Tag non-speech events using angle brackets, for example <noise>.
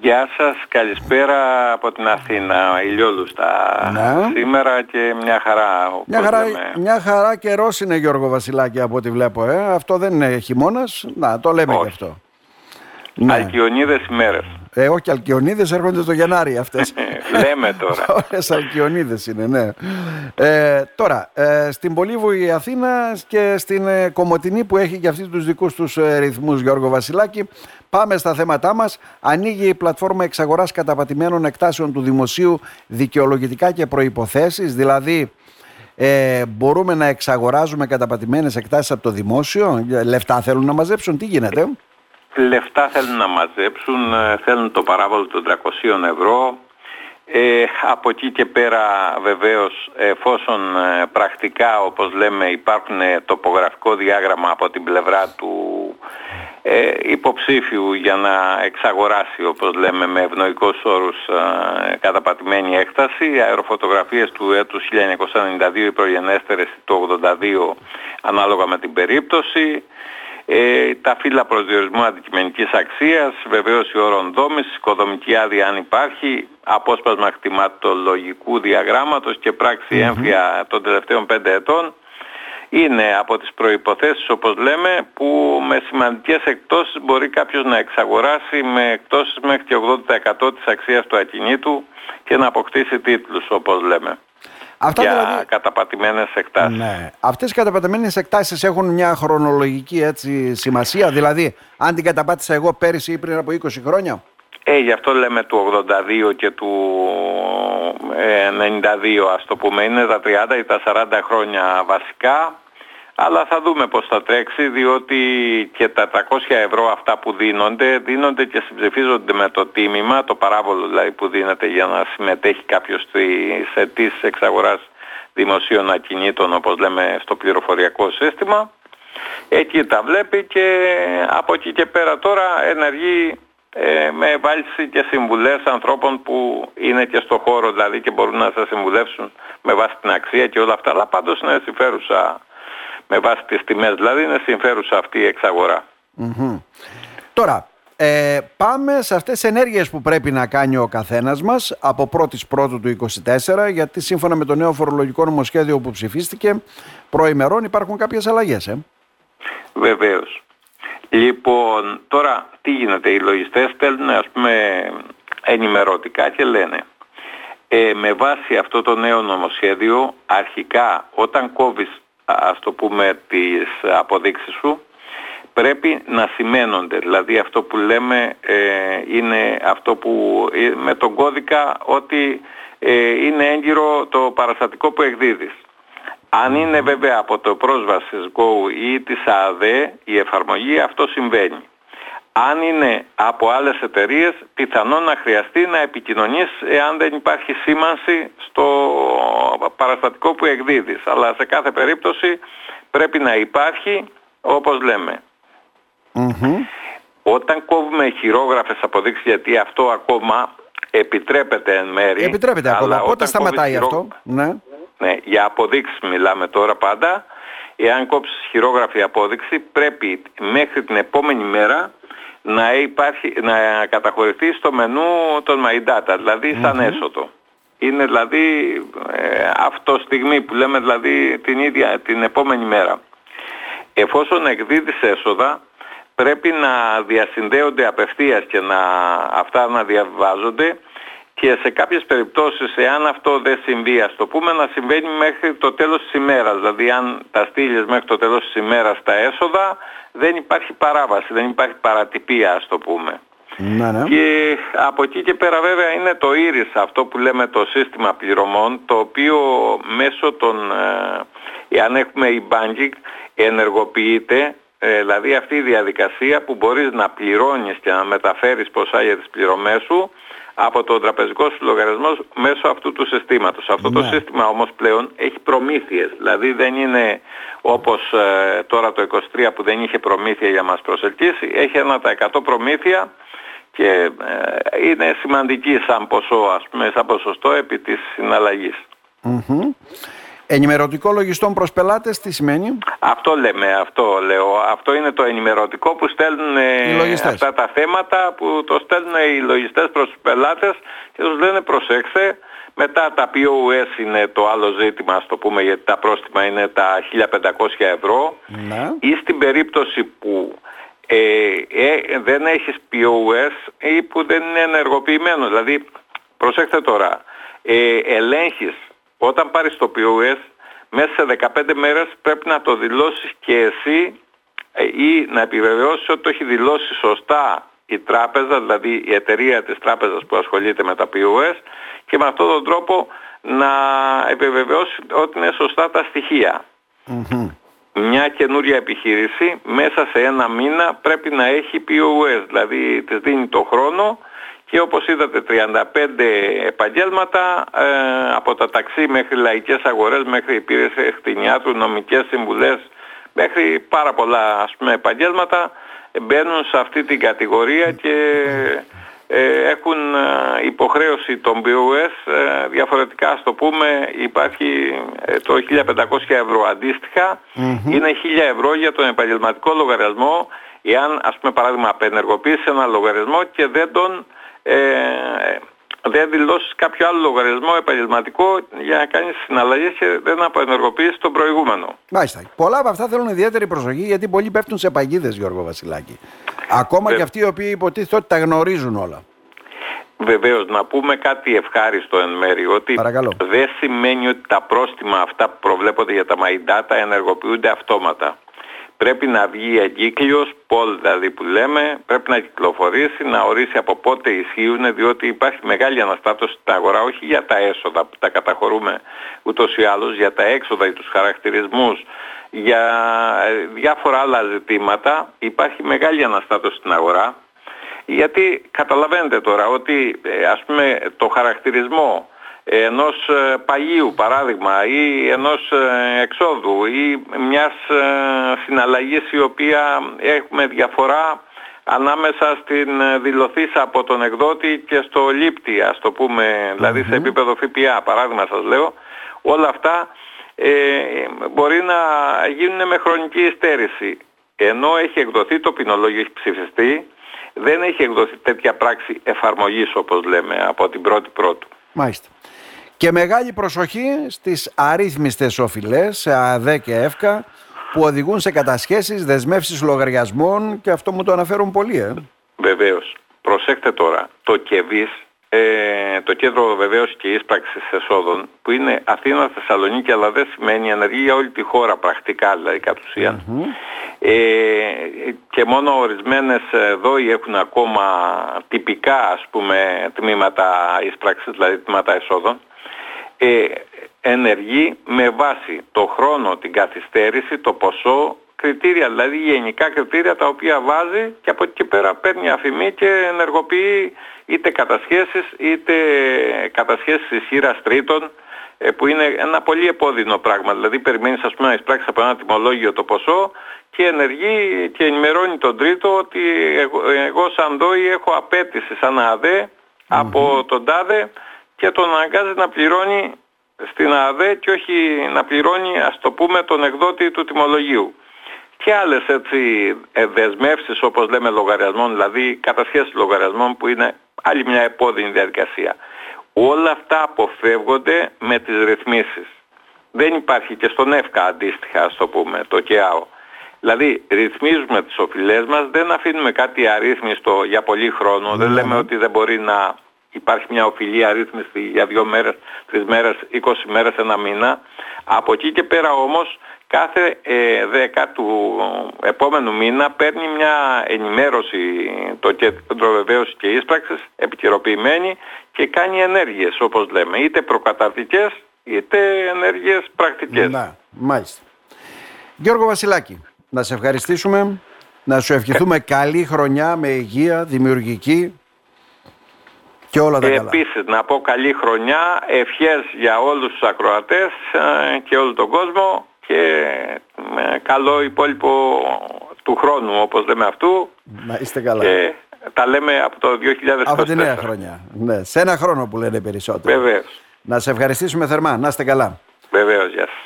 Γεια σας, καλησπέρα από την Αθήνα, ηλιόλουστα Ναι. σήμερα και μια χαρά. όπως Μια χαρά, λέμε. μια χαρά καιρός είναι Γιώργο Βασιλάκη από ό,τι βλέπω. Ε. Αυτό δεν είναι χειμώνας. Να, το λέμε Όχι. γι' αυτό. Ναι. Αλκιονίδες ημέρες. Ε, όχι, αλκιονίδες έρχονται το Γενάρη αυτές. Ε, λέμε τώρα. <laughs> Όλες αλκιονίδες είναι, ναι. Ε, τώρα, ε, στην Πολύβοη Αθήνας και στην ε, Κομωτινή που έχει και αυτή τους δικούς τους ε, ρυθμούς Γιώργο Βασιλάκη, πάμε στα θέματά μας. Ανοίγει η πλατφόρμα εξαγοράς καταπατημένων εκτάσεων του Δημοσίου δικαιολογητικά και προϋποθέσεις, δηλαδή ε, μπορούμε να εξαγοράζουμε καταπατημένες εκτάσεις από το Δημόσιο, Ε, λεφτά θέλουν να μαζέψουν, τι γίνεται; Λεφτά θέλουν να μαζέψουν, ε, θέλουν το παράβολο των 300 ευρώ. Ε, από εκεί και πέρα βεβαίως εφόσον ε, πρακτικά όπως λέμε υπάρχουν ε, τοπογραφικό διάγραμμα από την πλευρά του ε, υποψήφιου για να εξαγοράσει όπως λέμε με ευνοϊκούς όρους ε, καταπατημένη έκταση αεροφωτογραφίες του έτους 1992 οι προγενέστερες του 82 ανάλογα με την περίπτωση ε, τα φύλλα προσδιορισμού αντικειμενικής αξίας, βεβαίως η ορονδόμηση, οικοδομική άδεια αν υπάρχει, απόσπασμα κτηματολογικού διαγράμματος και πράξη έμφυα των τελευταίων πέντε ετών, είναι από τις προϋποθέσεις όπως λέμε που με σημαντικές εκτόσεις μπορεί κάποιος να εξαγοράσει με εκτόσεις μέχρι και 80% της αξίας του ακινήτου και να αποκτήσει τίτλους όπως λέμε Αυτά για δηλαδή... καταπατημένες εκτάσεις. Ναι. Αυτές οι καταπατημένες εκτάσεις έχουν μια χρονολογική έτσι, σημασία. Δηλαδή, αν την καταπάτησα εγώ πέρυσι ή πριν από 20 χρόνια; Ε, γι' αυτό λέμε του 82 και του ε, 92 ας το πούμε. Είναι τα 30 ή τα 40 χρόνια βασικά. Αλλά θα δούμε πώς θα τρέξει διότι και τα 300 ευρώ αυτά που δίνονται δίνονται και συμψηφίζονται με το τίμημα, το παράβολο δηλαδή που δίνεται για να συμμετέχει κάποιος στις αιτήσεις εξαγοράς δημοσίων ακινήτων όπως λέμε στο πληροφοριακό σύστημα. Εκεί τα βλέπει και από εκεί και πέρα τώρα ενεργεί ε, με ευάλυση και συμβουλές ανθρώπων που είναι και στο χώρο δηλαδή και μπορούν να σας συμβουλεύσουν με βάση την αξία και όλα αυτά. Αλλά πάντως είναι συμφέρουσα με βάση τις τιμές δηλαδή είναι συμφέρουσα αυτή η εξαγορά. Μμμ. Τώρα, ε, πάμε σε αυτές τις ενέργειες που πρέπει να κάνει ο καθένας μας από 1η Πρώτου του 2024 γιατί σύμφωνα με το νέο φορολογικό νομοσχέδιο που ψηφίστηκε προημερών υπάρχουν κάποιες αλλαγές. Ε. Βεβαίως. Λοιπόν, τώρα τι γίνεται, οι λογιστές στέλνουν ας πούμε ενημερωτικά και λένε ε, με βάση αυτό το νέο νομοσχέδιο αρχικά όταν κόβεις ας το πούμε τις αποδείξεις σου πρέπει να σημαίνονται. Δηλαδή αυτό που λέμε ε, είναι αυτό που ε, με τον κώδικα ότι ε, είναι έγκυρο το παραστατικό που εκδίδεις. Αν είναι βέβαια από το πρόσβασης Go ή της ΑΔΕ η εφαρμογή αυτό συμβαίνει. Αν είναι από άλλες εταιρείες πιθανόν να χρειαστεί να επικοινωνείς εάν δεν υπάρχει σήμανση στο παραστατικό που εκδίδεις. Αλλά σε κάθε περίπτωση πρέπει να υπάρχει όπως λέμε. Μμμ. Όταν κόβουμε χειρόγραφες αποδείξεις γιατί αυτό ακόμα επιτρέπεται εν μέρη. Επιτρέπεται αλλά ακόμα. Πότε όταν σταματάει κόβεις αυτό; χειρό- Ναι. ναι, για αποδείξεις μιλάμε τώρα πάντα. Εάν κόψεις χειρόγραφη απόδειξη πρέπει μέχρι την επόμενη μέρα να, υπάρχει, να καταχωρηθεί στο μενού των My Data, δηλαδή σαν έσοδο. Είναι δηλαδή ε, αυτό στιγμή που λέμε δηλαδή την ίδια την επόμενη μέρα. Εφόσον εκδίδεις έσοδα πρέπει να διασυνδέονται απευθείας και να, αυτά να διαβάζονται και σε κάποιες περιπτώσεις εάν αυτό δεν συμβεί ας το πούμε να συμβαίνει μέχρι το τέλος της ημέρας δηλαδή αν τα στείλεις μέχρι το τέλος της ημέρας τα έσοδα δεν υπάρχει παράβαση, δεν υπάρχει παρατυπία ας το πούμε. Ναι, ναι. Και από εκεί και πέρα βέβαια είναι το IRIS αυτό που λέμε το σύστημα πληρωμών το οποίο μέσω των, ε, εάν έχουμε e-banking ενεργοποιείται ε, δηλαδή αυτή η διαδικασία που μπορείς να πληρώνεις και να μεταφέρεις ποσά για τις πληρωμές σου από το τραπεζικό σου λογαριασμός μέσω αυτού του συστήματος. Αυτό το Ναι. σύστημα όμως πλέον έχει προμήθειες. Δηλαδή δεν είναι όπως ε, τώρα το 23 που δεν είχε προμήθεια για να μας προσελκύσει. Έχει ένα τα 100 προμήθεια και ε, είναι σημαντική σαν ποσό, ας πούμε, σαν ποσοστό επί της συναλλαγής. Μμμ. Ενημερωτικό λογιστών προς πελάτες τι σημαίνει; Αυτό λέμε, αυτό λέω. Αυτό είναι το ενημερωτικό που στέλνουν αυτά τα θέματα που το στέλνουν οι λογιστές προς τους πελάτες και τους λένε προσέξτε μετά τα POS είναι το άλλο ζήτημα, ας το πούμε, γιατί τα πρόστιμα είναι τα 1500 ευρώ. Ναι. Ή στην περίπτωση που ε, ε, δεν έχεις POS ή που δεν είναι ενεργοποιημένος. Δηλαδή, προσέξτε τώρα, ε, ελέγχεις όταν πάρεις το POS μέσα σε 15 μέρες πρέπει να το δηλώσεις και εσύ ε, ή να επιβεβαιώσεις ότι το έχει δηλώσει σωστά η τράπεζα, δηλαδή η εταιρεία της τράπεζας που ασχολείται με τα POS και με αυτόν τον τρόπο να επιβεβαιώσει ότι είναι σωστά τα στοιχεια Μια καινούρια επιχείρηση μέσα σε ένα μήνα πρέπει να έχει POS, δηλαδή της δίνει το χρόνο και όπως είδατε 35 επαγγέλματα ε, από τα ταξί μέχρι λαϊκές αγορές, μέχρι υπήρες κτηνιάτρου, νομικές συμβουλές, μέχρι πάρα πολλά ας πούμε επαγγέλματα μπαίνουν σε αυτή την κατηγορία και ε, έχουν ε, υποχρέωση των BOS ε, διαφορετικά ας το πούμε υπάρχει το 1500 ευρώ αντιστοιχα είναι 1000 ευρώ για τον επαγγελματικό λογαριασμό εάν ας πούμε παράδειγμα απενεργοποιήσει ένα λογαριασμό και δεν τον δεν δηλώσεις κάποιο άλλο λογαριασμό επαγγελματικό για να κάνεις συναλλαγές και δεν απενεργοποιήσει τον προηγούμενο. Μάλιστα. Πολλά από αυτά θέλουν ιδιαίτερη προσοχή γιατί πολλοί πέφτουν σε παγίδες, Γιώργο Βασιλάκη. Ακόμα Βε... και αυτοί οι οποίοι υποτίθεται ότι τα γνωρίζουν όλα. Βεβαίως, να πούμε κάτι ευχάριστο εν μέρη, ότι δεν σημαίνει ότι τα πρόστιμα αυτά που προβλέπονται για τα My ενεργοποιούνται αυτόματα πρέπει να βγει εγκύκλειος, πολ δηλαδή που λέμε, πρέπει να κυκλοφορήσει, να ορίσει από πότε ισχύουν, διότι υπάρχει μεγάλη αναστάτωση στην αγορά, όχι για τα έσοδα που τα καταχωρούμε ούτως ή άλλως, για τα έξοδα ή τους χαρακτηρισμούς, για ε, διάφορα άλλα ζητήματα, υπάρχει μεγάλη αναστάτωση στην αγορά, γιατί καταλαβαίνετε τώρα ότι ε, ας πούμε το χαρακτηρισμό ενός ε, παγίου παράδειγμα ή ενός ε, εξόδου ή μιας ε, συναλλαγής η οποία έχουμε διαφορά ανάμεσα στην δηλωθήσα από τον εκδότη και στο λήπτη ας το πούμε, δηλαδή σε επίπεδο ΦΠΑ παράδειγμα σας λέω, όλα αυτά ε, μπορεί να γίνουν με χρονική υστέρηση. Ενώ έχει εκδοθεί το ποινολόγιο, έχει ψηφιστεί, δεν έχει εκδοθεί τέτοια πράξη εφαρμογής όπως λέμε από την πρώτη πρώτου. Μάλιστα. Και μεγάλη προσοχή στις αρρύθμιστες οφειλές, σε ΑΔΕ και ΕΦΚΑ, που οδηγούν σε κατασχέσεις, δεσμεύσεις λογαριασμών και αυτό μου το αναφέρουν πολλοί. Ε. Βεβαίως. Προσέξτε τώρα, το ΚΕΒΙΣ, ε, το κέντρο βεβαίως και ίσπραξης εσόδων, που είναι Αθήνα, Θεσσαλονίκη, αλλά δεν σημαίνει ενεργή για όλη τη χώρα πρακτικά, δηλαδή κατ' ουσιαν Ε, και μόνο ορισμένες δόοι έχουν ακόμα τυπικά, ας πούμε, τμήματα ίσπραξης, δηλαδή τμήματα εσόδων ε, ενεργεί με βάση το χρόνο, την καθυστέρηση, το ποσό, κριτήρια, δηλαδή γενικά κριτήρια τα οποία βάζει και από εκεί και πέρα παίρνει αφημί και ενεργοποιεί είτε κατασχέσεις είτε κατασχέσεις ισχύρας τρίτων ε, που είναι ένα πολύ επώδυνο πράγμα. Δηλαδή περιμένεις ας πούμε να εισπράξεις από ένα τιμολόγιο το ποσό και ενεργεί και ενημερώνει τον τρίτο ότι εγώ, εγώ σαν δόη έχω απέτηση σαν ΑΔΕ από τον ΤΑΔΕ και τον αναγκάζει να πληρώνει στην ΑΔΕ και όχι να πληρώνει ας το πούμε τον εκδότη του τιμολογίου. Και άλλες έτσι ε, δεσμεύσεις όπως λέμε λογαριασμών, δηλαδή κατασχέσεις λογαριασμών που είναι άλλη μια επώδυνη διαδικασία. Όλα αυτά αποφεύγονται με τις ρυθμίσεις. Δεν υπάρχει και στον ΕΦΚΑ αντίστοιχα, ας το πούμε, το ΚΕΑΟ. Δηλαδή ρυθμίζουμε τις οφειλές μας, δεν αφήνουμε κάτι αρρύθμιστο για πολύ χρόνο, δεν ναι, λέμε ναι. ότι δεν μπορεί να υπάρχει μια οφειλή αρρύθμιστη για δύο μέρες, τρεις μέρες, είκοσι μέρες, ένα μήνα. Από εκεί και πέρα όμως κάθε ε, δέκα του επόμενου μήνα παίρνει μια ενημέρωση το κέντρο βεβαίωσης και ίσπραξης επικαιροποιημένη και κάνει ενέργειες όπως λέμε, είτε προκαταρτικές είτε ενέργειες πρακτικές. Να, μάλιστα. Γιώργο Βασιλάκη, να σε ευχαριστήσουμε, να σου ευχηθούμε καλή χρονιά με υγεία, δημιουργική, και όλα τα Επίσης να πω καλή χρονιά, ευχές για όλους τους ακροατές ε, και όλο τον κόσμο και καλό υπόλοιπο του χρόνου όπως λέμε αυτού. Να είστε καλά. Και τα λέμε από το 2024. Από τη νέα χρονιά. Ναι, σε ένα χρόνο που λένε περισσότερο. Βεβαίως. Να σε ευχαριστήσουμε θερμά. Να είστε καλά. Βεβαίως, γεια σας.